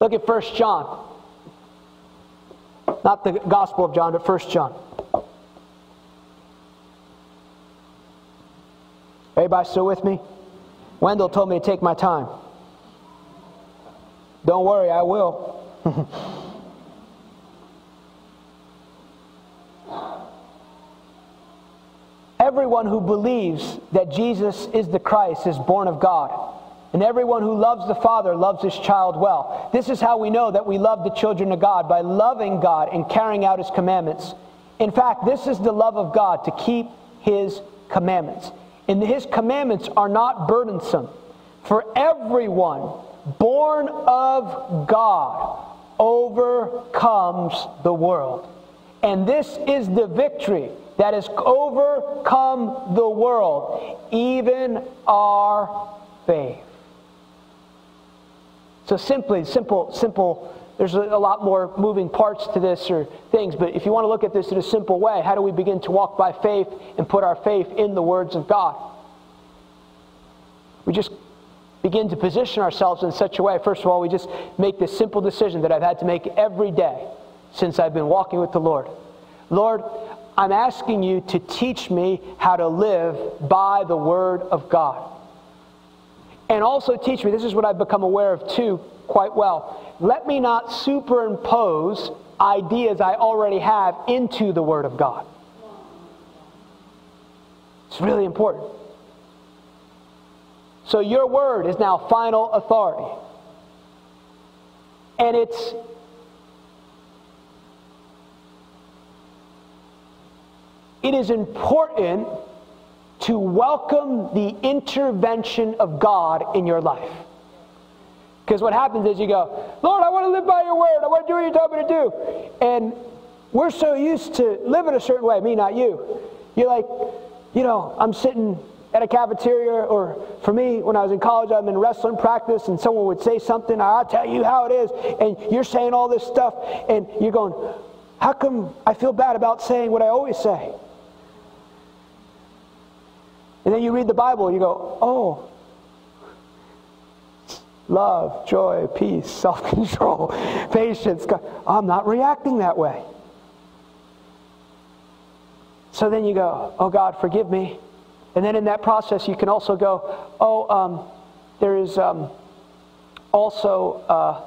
Look at 1 John. Not the Gospel of John, but 1 John. Everybody still with me? Wendell told me to take my time. Don't worry, I will. Everyone who believes that Jesus is the Christ is born of God. And everyone who loves the Father loves his child well. This is how we know that we love the children of God by loving God and carrying out his commandments. In fact, this is the love of God to keep his commandments. And his commandments are not burdensome. For everyone born of God overcomes the world. And this is the victory that has overcome the world, even our faith. So simply, simple, simple, there's a, lot more moving parts to this or things, but if you want to look at this in a simple way, how do we begin to walk by faith and put our faith in the words of God? We just begin to position ourselves in such a way. First of all, we just make this simple decision that I've had to make every day since I've been walking with the Lord. Lord, I'm asking you to teach me how to live by the Word of God. And also teach me, this is what I've become aware of too quite well. Let me not superimpose ideas I already have into the Word of God. It's really important. So your word is now final authority. And it's it is important to welcome the intervention of God in your life. Because what happens is you go, Lord, I want to live by your word. I want to do what you told me to do. And we're so used to living a certain way, me, not you. You're like, you know, I'm sitting at a cafeteria, or for me, when I was in college, I'm in wrestling practice, and someone would say something, I'll tell you how it is, and you're saying all this stuff, and you're going, how come I feel bad about saying what I always say? And then you read the Bible and you go, oh, love, joy, peace, self control, patience. I'm not reacting that way. So then you go, oh God, forgive me. And then in that process, you can also go, oh, um, there is um, also, uh,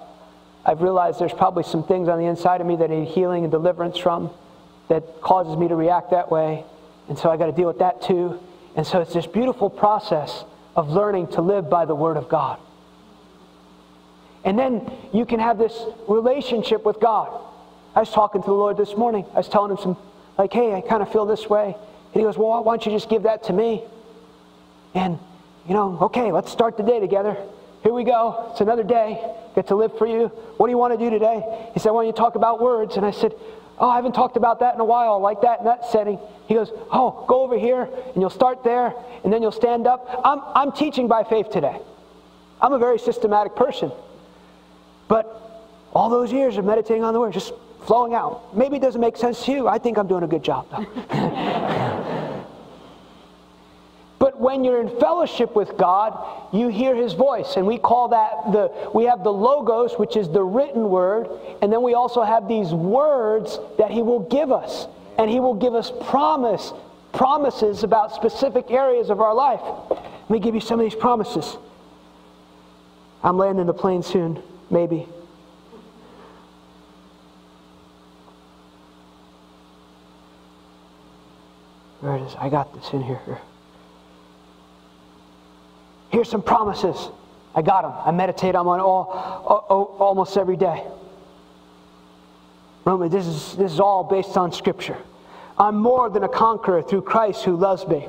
I've realized there's probably some things on the inside of me that need healing and deliverance from that causes me to react that way. And so I got to deal with that too. And so it's this beautiful process of learning to live by the Word of God. And then you can have this relationship with God. I was talking to the Lord this morning. I was telling him some, like, hey, I kind of feel this way. And he goes, well, why don't you just give that to me? And, you know, okay, let's start the day together. Here we go. It's another day. Get to live for you. What do you want to do today? He said, Why don't you talk about words? And I said, Oh, I haven't talked about that in a while, like that in that setting. He goes, Oh, go over here, and you'll start there, and then you'll stand up. I'm, I'm teaching by faith today. I'm a very systematic person. But all those years of meditating on the Word, just flowing out. Maybe it doesn't make sense to you. I think I'm doing a good job, though. When you're in fellowship with God, you hear his voice. And we call that the, we have the logos, which is the written word. And then we also have these words that he will give us. And he will give us promise, promises about specific areas of our life. Let me give you some of these promises. I'm landing the plane soon, maybe. Where it is? I got this in here. Here's some promises. I got them. I meditate on them all, all, almost every day. Roman, this is, this is all based on Scripture. I'm more than a conqueror through Christ who loves me.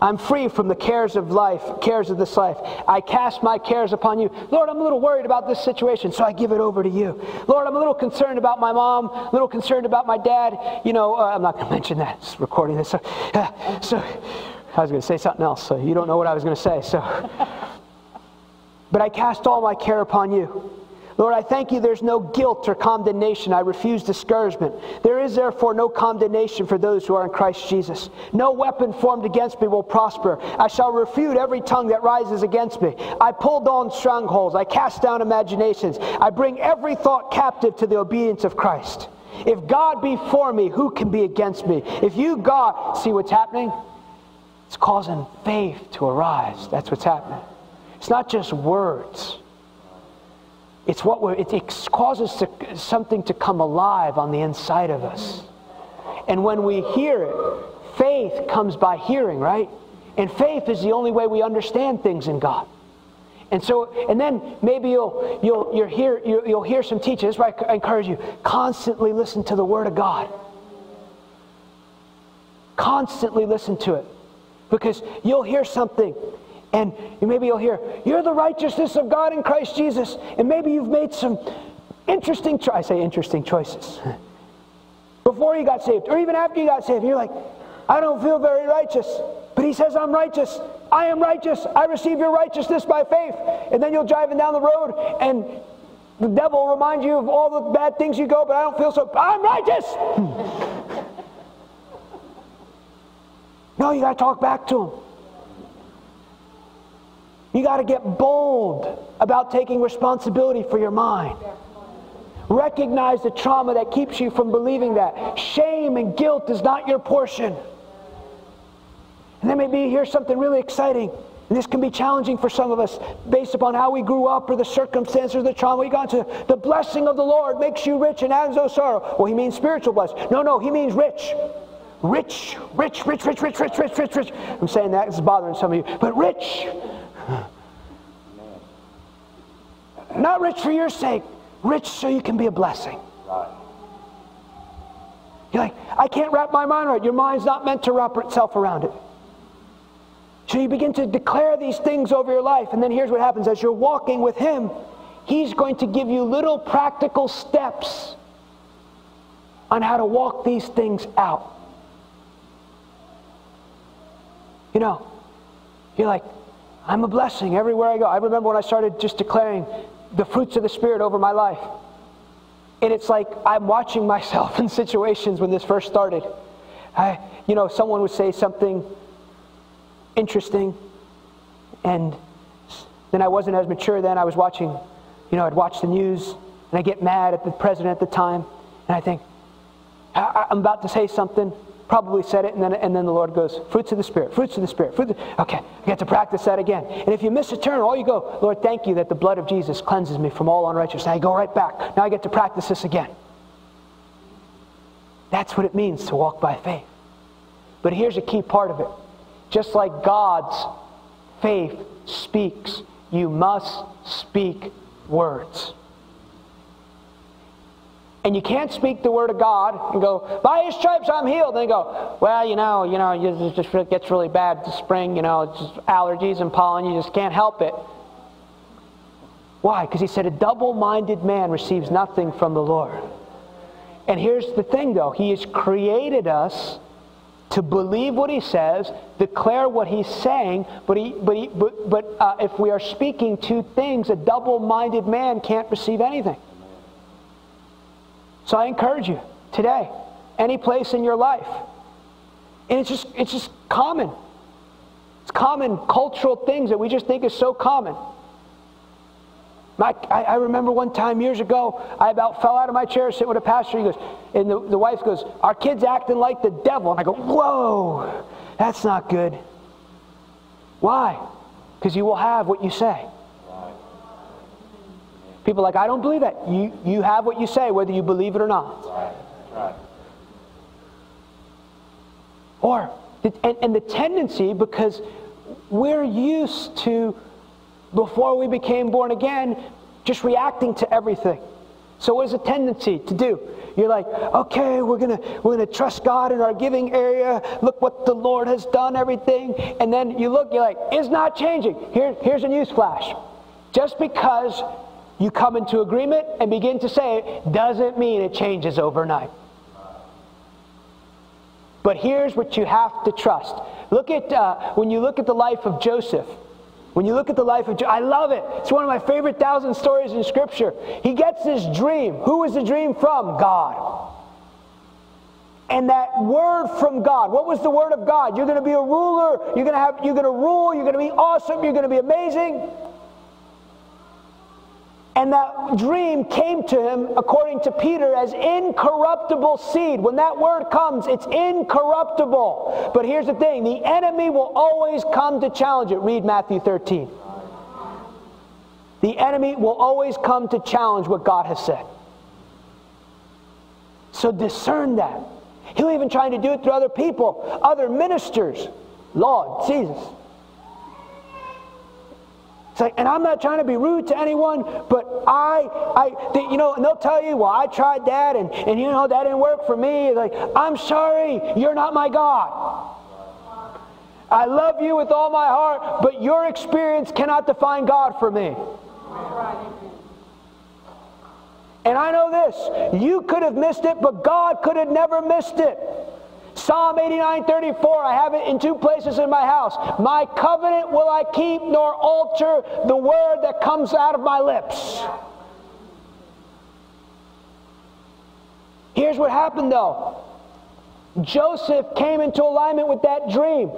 I'm free from the cares of life, cares of this life. I cast my cares upon you. Lord, I'm a little worried about this situation, so I give it over to you. Lord, I'm a little concerned about my mom, a little concerned about my dad. You know, uh, I'm not going to mention that. It's recording this. So, uh, so I was going to say something else, so you don't know what I was going to say. So, but I cast all my care upon you. Lord, I thank you there's no guilt or condemnation. I refuse discouragement. There is therefore no condemnation for those who are in Christ Jesus. No weapon formed against me will prosper. I shall refute every tongue that rises against me. I pull down strongholds. I cast down imaginations. I bring every thought captive to the obedience of Christ. If God be for me, who can be against me? If you, God, see what's happening? It's causing faith to arise. That's what's happening. It's not just words. It's what we're, it, it causes to, something to come alive on the inside of us. And when we hear it, faith comes by hearing, right? And faith is the only way we understand things in God. And so, and then maybe you'll you'll you'll hear you'll, you'll hear some teaching. That's why I encourage you constantly listen to the Word of God. Constantly listen to it, because you'll hear something and maybe you'll hear, You're the righteousness of God in Christ Jesus. And maybe you've made some interesting, I say interesting choices. Before you got saved, or even after you got saved, you're like, I don't feel very righteous. But he says, I'm righteous. I am righteous. I receive your righteousness by faith. And then you're driving down the road and the devil reminds you of all the bad things you go, but I don't feel so. I'm righteous. Hmm. No, you got to talk back to him. You got to get bold about taking responsibility for your mind. Recognize the trauma that keeps you from believing that. Shame and guilt is not your portion. And then maybe you hear something really exciting. And this can be challenging for some of us based upon how we grew up or the circumstances or the trauma we got to. The blessing of the Lord makes you rich and adds no sorrow. Well, he means spiritual blessing. No, no, he means rich. Rich, rich, rich, rich, rich, rich, rich, rich, rich. I'm saying that, it's bothering some of you. But rich. Not rich for your sake, rich so you can be a blessing. You're like, I can't wrap my mind around it. Your mind's not meant to wrap itself around it. So you begin to declare these things over your life, and then here's what happens as you're walking with Him, He's going to give you little practical steps on how to walk these things out. You know, you're like, I'm a blessing everywhere I go. I remember when I started just declaring the fruits of the Spirit over my life. And it's like I'm watching myself in situations when this first started. I, you know, someone would say something interesting, and then I wasn't as mature then. I was watching, you know, I'd watch the news, and I get mad at the president at the time, and I think, I'm about to say something, probably said it, and then, and then the Lord goes, fruits of the Spirit, fruits of the Spirit. Fruit okay, I get to practice that again. And if you miss a turn, all you go, Lord, thank you that the blood of Jesus cleanses me from all unrighteousness. Now I go right back. Now I get to practice this again. That's what it means to walk by faith. But here's a key part of it. Just like God's faith speaks, you must speak words. And you can't speak the word of God and go, by his stripes I'm healed. And go, well, you know, you know, it just gets really bad this spring, you know, it's just allergies and pollen, you just can't help it. Why? Because he said a double-minded man receives nothing from the Lord. And here's the thing though, he has created us to believe what he says, declare what he's saying, but, he, but, he, but, but uh, if we are speaking two things, a double-minded man can't receive anything. So I encourage you today, any place in your life. And it's just, it's just common. It's common cultural things that we just think is so common. My, I, I, remember one time years ago, I about fell out of my chair sitting with a pastor. He goes, and the, the wife goes, Our kid's acting like the devil. And I go, Whoa, that's not good. Why? Because you will have what you say. People like, I don't believe that. You, you have what you say, whether you believe it or not. Right. Right. Or, and, and the tendency, because we're used to, before we became born again, just reacting to everything. So what is a tendency to do? You're like, okay, we're gonna we're gonna trust God in our giving area. Look what the Lord has done, everything. And then you look, you're like, it's not changing. Here, here's a news flash. Just because you come into agreement and begin to say it doesn't mean it changes overnight. But here's what you have to trust. Look at uh, when you look at the life of Joseph. When you look at the life of Joseph, I love it. It's one of my favorite thousand stories in Scripture. He gets this dream. Who is the dream from? God. And that word from God, what was the word of God? You're going to be a ruler. You're going to have. You're going to rule. You're going to be awesome. You're going to be amazing. And that dream came to him, according to Peter, as incorruptible seed. When that word comes, it's incorruptible. But here's the thing the enemy will always come to challenge it. Read Matthew 13. The enemy will always come to challenge what God has said. So discern that. He'll even try to do it through other people, other ministers. Lord Jesus. It's like, and I'm not trying to be rude to anyone, but I, I, they, you know, and they'll tell you, well, I tried that, and, and you know, that didn't work for me. Like, I'm sorry, you're not my God. I love you with all my heart, but your experience cannot define God for me. And I know this you could have missed it, but God could have never missed it. Psalm 89 34, I have it in two places in my house. My covenant will I keep, nor alter the word that comes out of my lips. Here's what happened though Joseph came into alignment with that dream.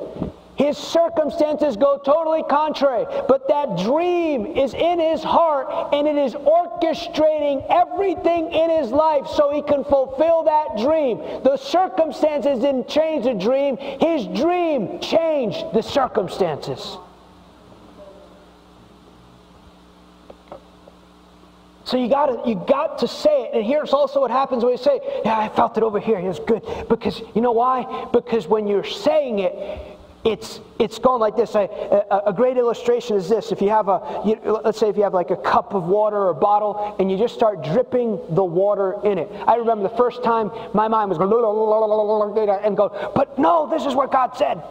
His circumstances go totally contrary, but that dream is in his heart and it is orchestrating everything in his life so he can fulfill that dream. The circumstances didn't change the dream, his dream changed the circumstances. So you got to you got to say it. And here's also what happens when you say, "Yeah, I felt it over here. It's good." Because you know why? Because when you're saying it, it's, it's going like this. A, a, a, great illustration is this. If you have a, you, let's say if you have like a cup of water or a bottle and you just start dripping the water in it. I remember the first time my mind was going, and go, but no, this is what God said.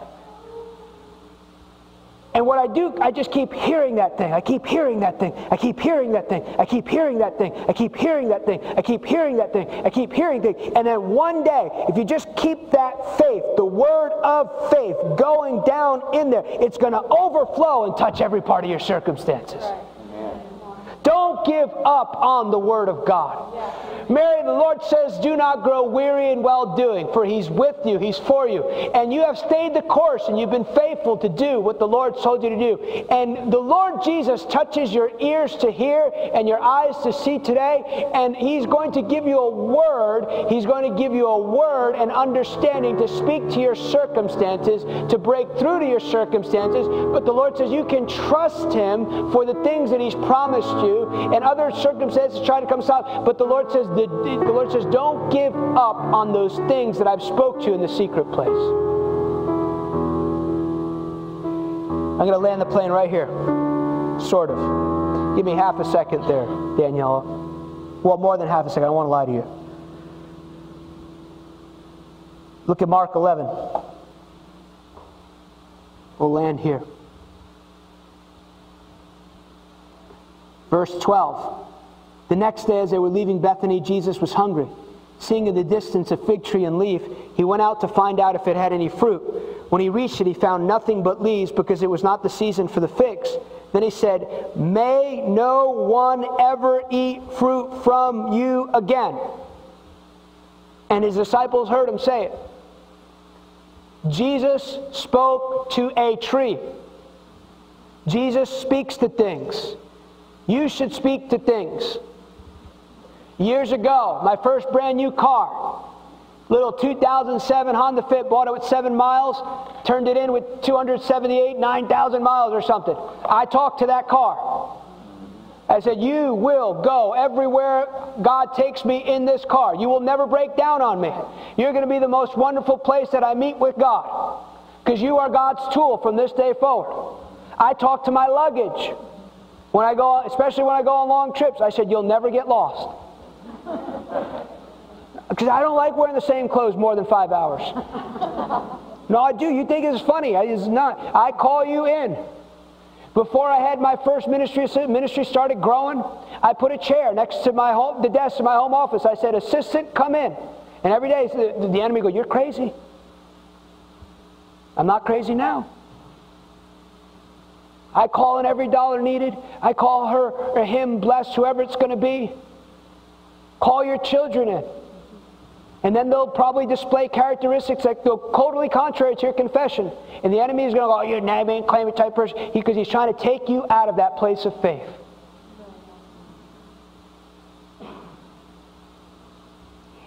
And what I do, I just keep hearing that thing. I keep hearing that thing. I keep hearing that thing. I keep hearing that thing. I keep hearing that thing. I keep hearing that thing. I keep hearing thing. And then one day, if you just keep that faith, the word of faith going down in there, it's going to overflow and touch every part of your circumstances. Don't give up on the word of God. Mary, the Lord says, Do not grow weary in well doing, for He's with you, He's for you. And you have stayed the course and you've been faithful to do what the Lord told you to do. And the Lord Jesus touches your ears to hear and your eyes to see today. And He's going to give you a word. He's going to give you a word and understanding to speak to your circumstances, to break through to your circumstances. But the Lord says you can trust Him for the things that He's promised you. And other circumstances try to come south. But the Lord says, the, the Lord says, don't give up on those things that I've spoke to you in the secret place. I'm going to land the plane right here. Sort of. Give me half a second there, Daniela. Well, more than half a second. I don't want to lie to you. Look at Mark 11. We'll land here. Verse 12. The next day, as they were leaving Bethany, Jesus was hungry. Seeing in the distance a fig tree and leaf, he went out to find out if it had any fruit. When he reached it, he found nothing but leaves because it was not the season for the figs. Then he said, May no one ever eat fruit from you again. And his disciples heard him say it. Jesus spoke to a tree. Jesus speaks to things. You should speak to things. Years ago, my first brand new car, little 2007 Honda Fit, bought it with seven miles, turned it in with 278, 9,000 miles or something. I talked to that car. I said, You will go everywhere God takes me in this car. You will never break down on me. You're going to be the most wonderful place that I meet with God because you are God's tool from this day forward. I talk to my luggage when I go, especially when I go on long trips. I said, You'll never get lost. Because I don't like wearing the same clothes more than five hours. No, I do. You think it's funny. It's not. I call you in. Before I had my first ministry, ministry started growing, I put a chair next to my home, the desk in my home office. I said, assistant, come in. And every day the, the enemy go, you're crazy. I'm not crazy now. I call in every dollar needed. I call her or him blessed, whoever it's going to be. Call your children in. And then they'll probably display characteristics that go totally contrary to your confession. And the enemy is going to go, oh, you're a name and claim type person, because he's trying to take you out of that place of faith.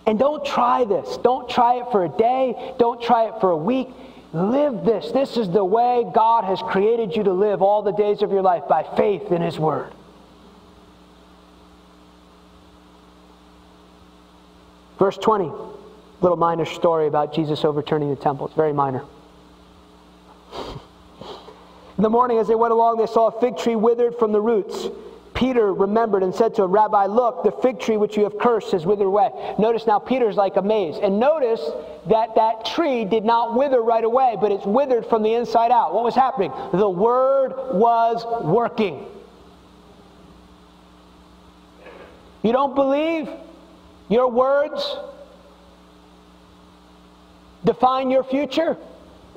And don't try this. Don't try it for a day. Don't try it for a week. Live this. This is the way God has created you to live all the days of your life by faith in His Word. Verse 20, little minor story about Jesus overturning the temple. It's very minor. In the morning, as they went along, they saw a fig tree withered from the roots. Peter remembered and said to him, Rabbi, look, the fig tree which you have cursed has withered away. Notice now Peter's like amazed. And notice that that tree did not wither right away, but it's withered from the inside out. What was happening? The word was working. You don't believe your words define your future?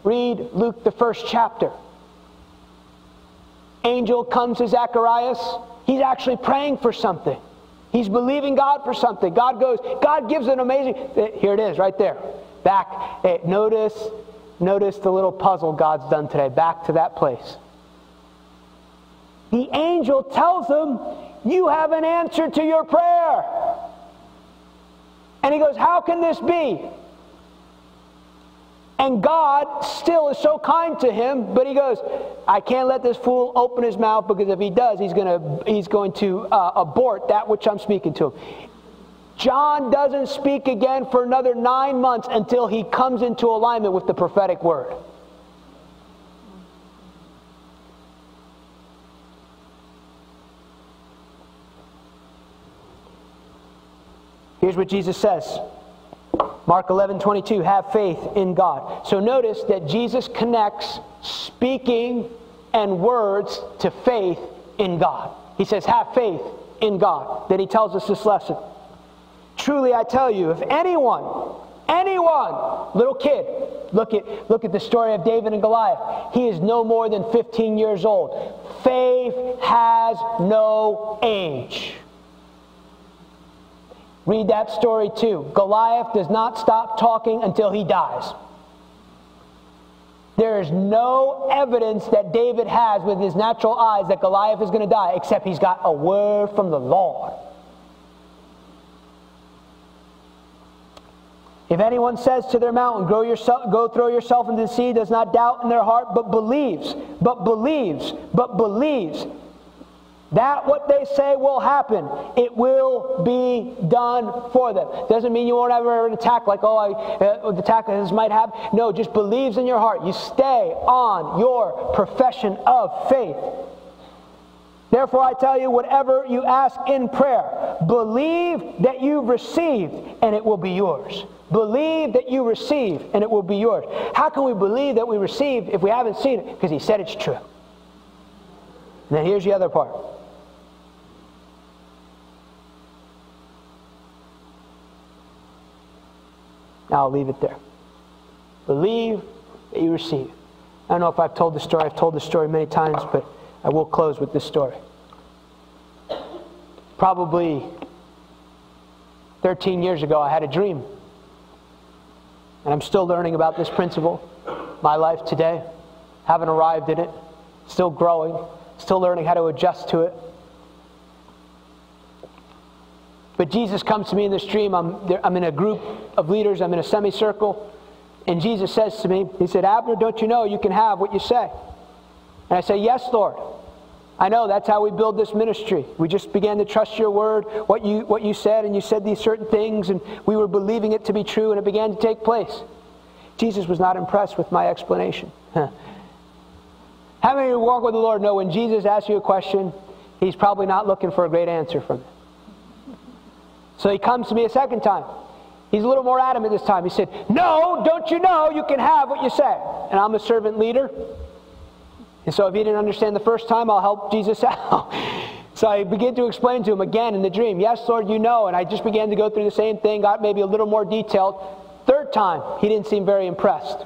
Read Luke, the first chapter. Angel comes to Zacharias He's actually praying for something. He's believing God for something. God goes, God gives an amazing, eh, here it is right there. Back, hey, notice, notice the little puzzle God's done today. Back to that place. The angel tells him, You have an answer to your prayer. And he goes, How can this be? And God still is so kind to him, but he goes, I can't let this fool open his mouth because if he does, he's, gonna, he's going to uh, abort that which I'm speaking to him. John doesn't speak again for another nine months until he comes into alignment with the prophetic word. Here's what Jesus says Mark 11, 22, have faith in God. So notice that Jesus connects speaking and words to faith in God. He says, have faith in God. Then he tells us this lesson. Truly I tell you, if anyone, anyone, little kid, look at, look at the story of David and Goliath. He is no more than 15 years old. Faith has no age. Read that story too. Goliath does not stop talking until he dies. There is no evidence that David has with his natural eyes that Goliath is going to die, except he's got a word from the Lord. If anyone says to their mountain, go, yourself, go throw yourself into the sea, does not doubt in their heart, but believes, but believes, but believes that what they say will happen. It will be done for them. Doesn't mean you won't ever have an attack like, oh, I, uh, the attack this might happen. No, just believes in your heart. You stay on your profession of faith. Therefore, I tell you, whatever you ask in prayer, believe that you've received and it will be yours. Believe that you receive and it will be yours. How can we believe that we received if we haven't seen it? Because he said it's true. And then here's the other part. I'll leave it there. Believe that you receive. I don't know if I've told the story. I've told the story many times, but I will close with this story. Probably 13 years ago, I had a dream. And I'm still learning about this principle. My life today, haven't arrived in it, still growing, still learning how to adjust to it. But Jesus comes to me in this dream. I'm, there, I'm in a group of leaders, I'm in a semicircle, and Jesus says to me, He said, Abner, don't you know you can have what you say? And I say, Yes, Lord. I know that's how we build this ministry. We just began to trust your word, what you, what you said, and you said these certain things, and we were believing it to be true, and it began to take place. Jesus was not impressed with my explanation. How many of you walk with the Lord know when Jesus asks you a question, he's probably not looking for a great answer from it? So he comes to me a second time. He's a little more adamant this time. He said, No, don't you know you can have what you say? And I'm a servant leader. And so if he didn't understand the first time, I'll help Jesus out. so I begin to explain to him again in the dream, Yes, Lord, you know. And I just began to go through the same thing, got maybe a little more detailed. Third time, he didn't seem very impressed.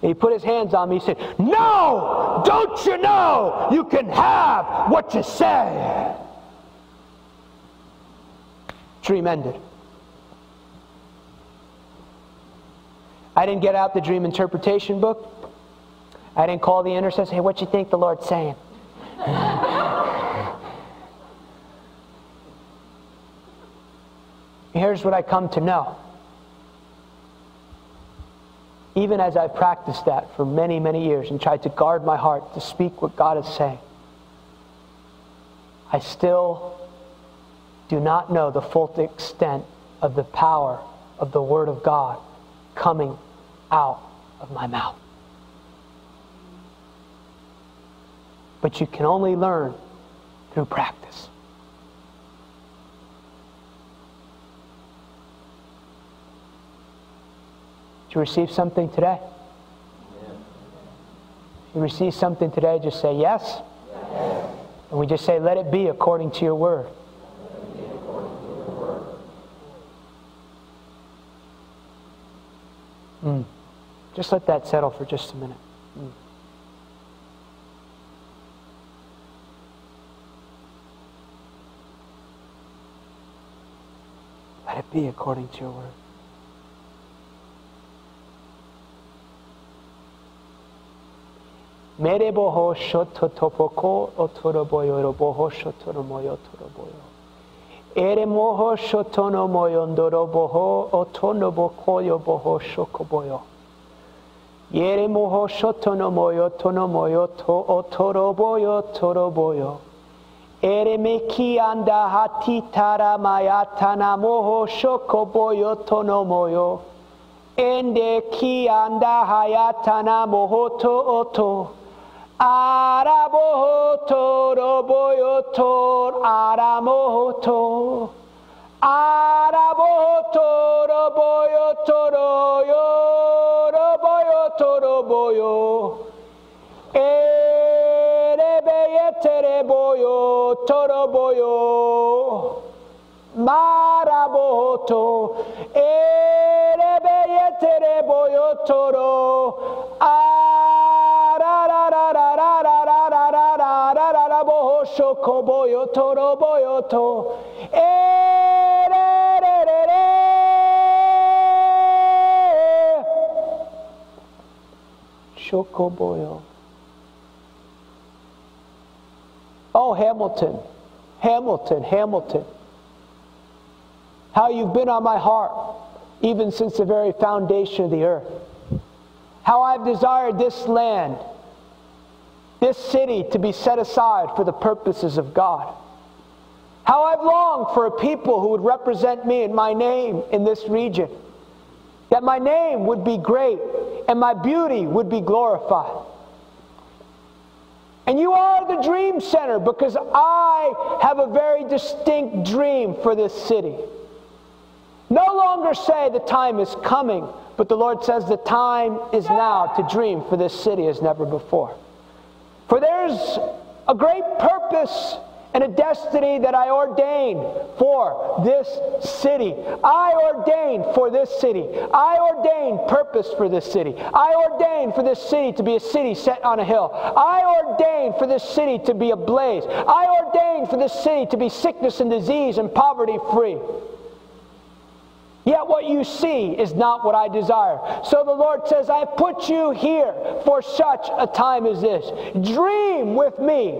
And he put his hands on me. He said, No! Don't you know you can have what you say? Dream ended. I didn't get out the dream interpretation book. I didn't call the intercessor, hey, what you think the Lord's saying? Here's what I come to know. Even as I've practiced that for many, many years and tried to guard my heart to speak what God is saying, I still do not know the full extent of the power of the Word of God coming out of my mouth. But you can only learn through practice. Did you receive something today? You receive something today, just say yes. yes. And we just say, let it be according to your word. Mm. Just let that settle for just a minute. Mm. Let it be according to your word. Mere boho shoto topoko otoroboyo boho shotoromoyo toroboyo. Ere moho shotono moyondoro boho otono bokoyo boho shokoboyo. Yere moho shotono moyo tono moyo to otoroboyo toroboyo. Ere meki anda hati tara mayatana moho shokoboyo tono moyo. Ende ki anda hayatana moho to oto. Arabohoto, roboyoto, aramohoto. Arabohoto, roboyoto, royo, roboyoto, roboyo. Erebeyetere boyo, toroboyo. Marabohoto, erebeyetere boyo, toro. Shokoboyo to. Oh, Hamilton, Hamilton, Hamilton. How you've been on my heart, even since the very foundation of the earth. How I've desired this land this city to be set aside for the purposes of God. How I've longed for a people who would represent me and my name in this region. That my name would be great and my beauty would be glorified. And you are the dream center because I have a very distinct dream for this city. No longer say the time is coming, but the Lord says the time is now to dream for this city as never before. For there's a great purpose and a destiny that I ordained for this city. I ordained for this city. I ordained purpose for this city. I ordained for this city to be a city set on a hill. I ordained for this city to be a blaze. I ordained for this city to be sickness and disease and poverty free. Yet what you see is not what I desire. So the Lord says, I put you here for such a time as this. Dream with me.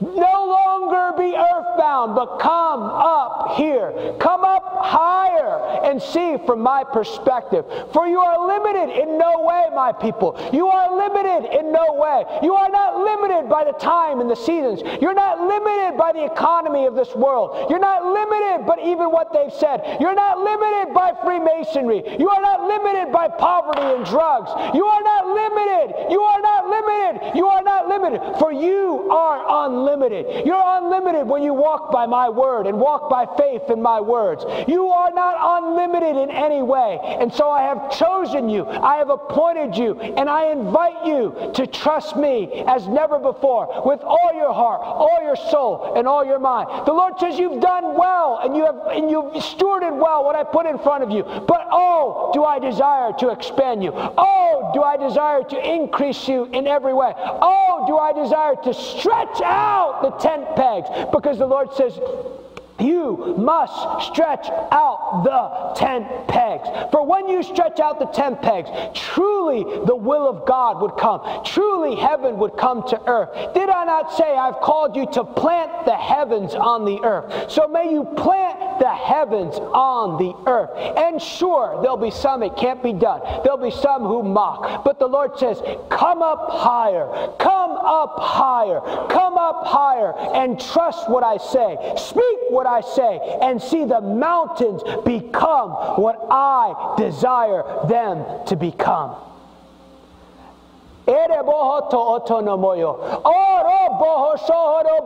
No longer be earthbound, but come up here. Come up higher and see from my perspective. For you are limited in no way, my people. You are limited in no way. You are not limited by the time and the seasons. You're not limited by the economy of this world. You're not limited, but even what they've said. You're not limited by by Freemasonry. You are not limited by poverty and drugs. You are not limited. You are. You are not limited. For you are unlimited. You're unlimited when you walk by my word and walk by faith in my words. You are not unlimited in any way. And so I have chosen you. I have appointed you. And I invite you to trust me as never before with all your heart, all your soul, and all your mind. The Lord says you've done well and you have and you've stewarded well what I put in front of you. But oh, do I desire to expand you? Oh, do I desire to increase you in every way? Oh, do I desire to stretch out the tent pegs? Because the Lord says, you must stretch out the tent pegs. For when you stretch out the tent pegs, truly the will of God would come. Truly heaven would come to earth. Did I not say I've called you to plant the heavens on the earth? So may you plant the heavens on the earth. And sure, there'll be some it can't be done. There'll be some who mock. But the Lord says, Come up higher. Come up higher. Come up higher and trust what I say. Speak what I say and see the mountains become what I desire them to become. Ere boho to. Oro boho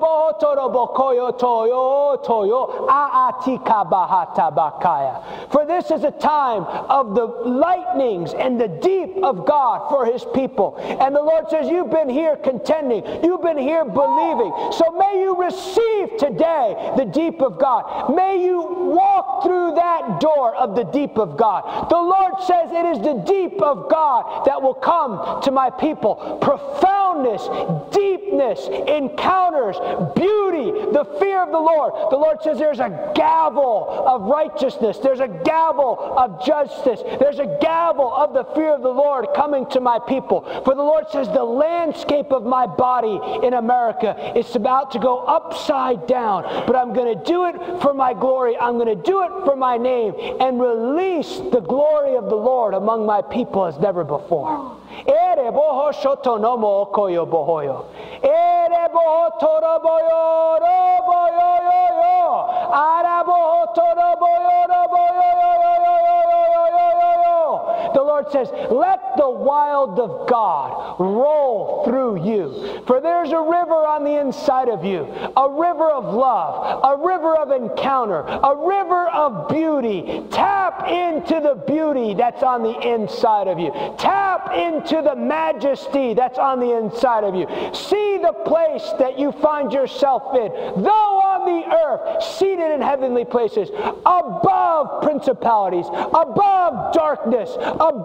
boho toro bokoyo toyo toyo aatika bahata bakaya. For this is a time of the lightnings and the deep of God for his people. And the Lord says, You've been here contending, you've been here believing. So may you receive today the deep of God. May you walk through that door of the deep of God. The Lord says it is the deep of God that will come to my people people. Profoundness, deepness, encounters, beauty, the fear of the Lord. The Lord says there's a gavel of righteousness, there's a gavel of justice, there's a gavel of the fear of the Lord coming to my people. For the Lord says the landscape of my body in America is about to go upside down, but I'm going to do it for my glory. I'm going to do it for my name and release the glory of the Lord among my people as never before. Boho shoto no mo koyo bohoyo. Ere boho toro boyo ro boyo yo yo. Ara boho toro boyo ro boyo yo yo yo yo Lord says, let the wild of God roll through you. For there's a river on the inside of you, a river of love, a river of encounter, a river of beauty. Tap into the beauty that's on the inside of you. Tap into the majesty that's on the inside of you. See the place that you find yourself in. Though on the earth, seated in heavenly places, above principalities, above darkness, above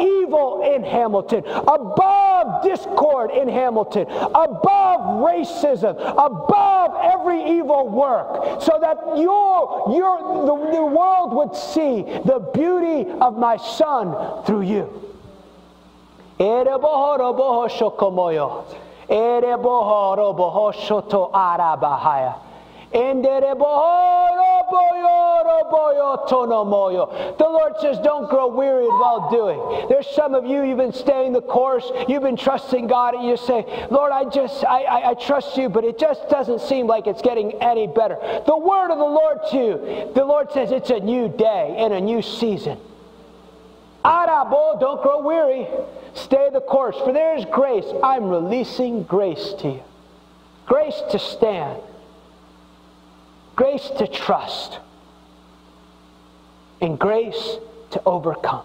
evil in Hamilton, above discord in Hamilton, above racism, above every evil work, so that your, your, the, the world would see the beauty of my son through you. Ere boho boho shokomoyo. Ere boho boho shoto arabahaya. The Lord says, don't grow wearied while doing. There's some of you, you've been staying the course, you've been trusting God, and you say, Lord, I just, I, I, I trust you, but it just doesn't seem like it's getting any better. The word of the Lord to you, the Lord says it's a new day and a new season. Arabo, don't grow weary. Stay the course, for there is grace. I'm releasing grace to you. Grace to stand grace to trust, and grace to overcome.